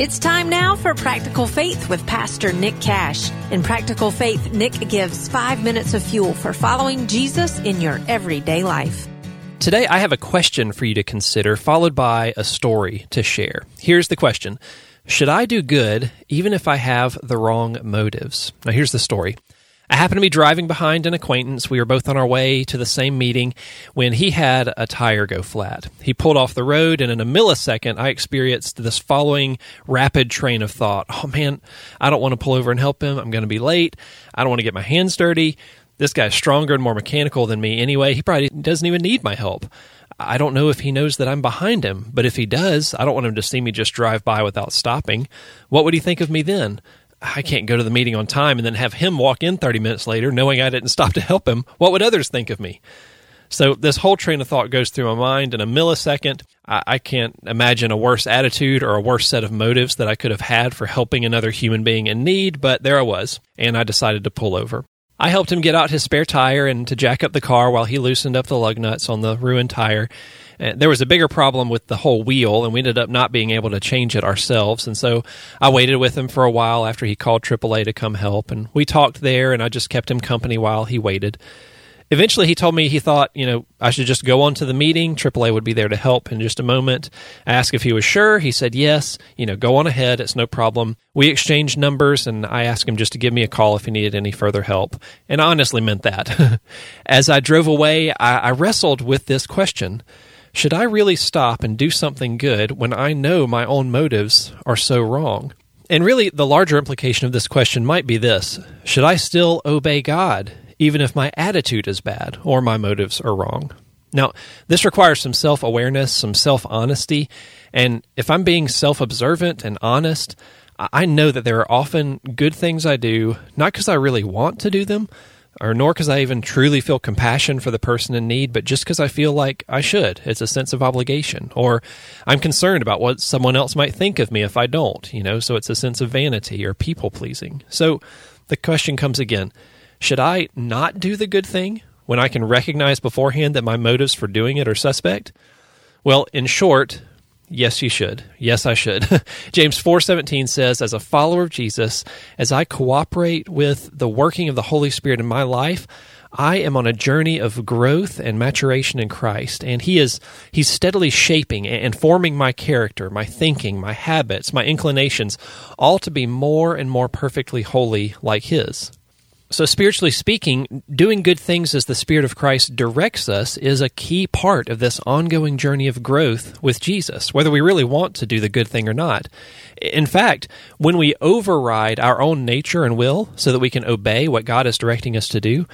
It's time now for Practical Faith with Pastor Nick Cash. In Practical Faith, Nick gives five minutes of fuel for following Jesus in your everyday life. Today, I have a question for you to consider, followed by a story to share. Here's the question Should I do good even if I have the wrong motives? Now, here's the story. I happened to be driving behind an acquaintance. We were both on our way to the same meeting when he had a tire go flat. He pulled off the road, and in a millisecond, I experienced this following rapid train of thought Oh man, I don't want to pull over and help him. I'm going to be late. I don't want to get my hands dirty. This guy's stronger and more mechanical than me anyway. He probably doesn't even need my help. I don't know if he knows that I'm behind him, but if he does, I don't want him to see me just drive by without stopping. What would he think of me then? I can't go to the meeting on time and then have him walk in 30 minutes later knowing I didn't stop to help him. What would others think of me? So this whole train of thought goes through my mind in a millisecond. I, I, can't imagine a worse attitude or a worse set of motives that I could have had for helping another human being in need, but there I was, and I decided to pull over. I helped him get out his spare tire and to jack up the car while he loosened up the lug nuts on the ruined tire. And there was a bigger problem with the whole wheel, and we ended up not being able to change it ourselves. And so I waited with him for a while after he called AAA to come help, and we talked there, and I just kept him company while he waited. Eventually, he told me he thought, you know, I should just go on to the meeting. AAA would be there to help in just a moment. I asked if he was sure. He said yes. You know, go on ahead. It's no problem. We exchanged numbers, and I asked him just to give me a call if he needed any further help. And I honestly meant that. As I drove away, I, I wrestled with this question should I really stop and do something good when I know my own motives are so wrong? And really, the larger implication of this question might be this Should I still obey God, even if my attitude is bad or my motives are wrong? Now, this requires some self awareness, some self honesty. And if I'm being self observant and honest, I know that there are often good things I do, not because I really want to do them, or nor because I even truly feel compassion for the person in need, but just because I feel like I should. It's a sense of obligation, or I'm concerned about what someone else might think of me if I don't, you know, so it's a sense of vanity or people pleasing. So the question comes again should I not do the good thing when I can recognize beforehand that my motives for doing it are suspect? Well, in short, Yes, you should. Yes, I should. James 4:17 says, "As a follower of Jesus, as I cooperate with the working of the Holy Spirit in my life, I am on a journey of growth and maturation in Christ, and he is he's steadily shaping and forming my character, my thinking, my habits, my inclinations, all to be more and more perfectly holy like his." So, spiritually speaking, doing good things as the Spirit of Christ directs us is a key part of this ongoing journey of growth with Jesus, whether we really want to do the good thing or not. In fact, when we override our own nature and will so that we can obey what God is directing us to do,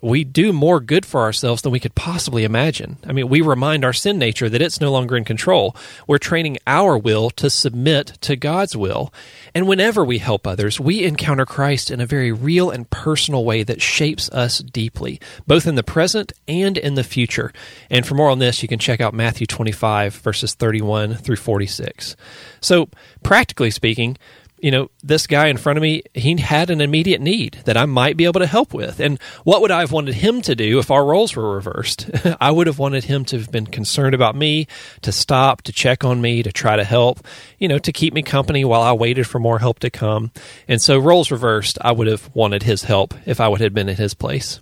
we do more good for ourselves than we could possibly imagine. I mean, we remind our sin nature that it's no longer in control. We're training our will to submit to God's will. And whenever we help others, we encounter Christ in a very real and personal way that shapes us deeply, both in the present and in the future. And for more on this, you can check out Matthew 25, verses 31 through 46. So, practically speaking, you know, this guy in front of me, he had an immediate need that I might be able to help with. And what would I have wanted him to do if our roles were reversed? I would have wanted him to have been concerned about me, to stop, to check on me, to try to help, you know, to keep me company while I waited for more help to come. And so, roles reversed, I would have wanted his help if I would have been in his place.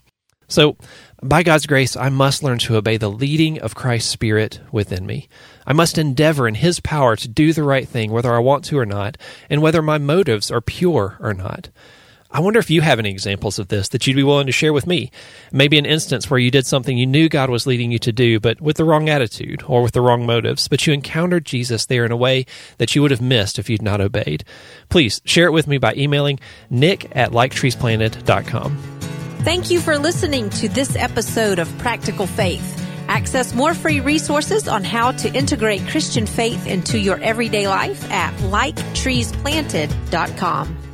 So, by God's grace, I must learn to obey the leading of Christ's Spirit within me. I must endeavor in His power to do the right thing, whether I want to or not, and whether my motives are pure or not. I wonder if you have any examples of this that you'd be willing to share with me. Maybe an instance where you did something you knew God was leading you to do, but with the wrong attitude or with the wrong motives, but you encountered Jesus there in a way that you would have missed if you'd not obeyed. Please share it with me by emailing nick at liketreesplanted.com. Thank you for listening to this episode of Practical Faith. Access more free resources on how to integrate Christian faith into your everyday life at liketreesplanted.com.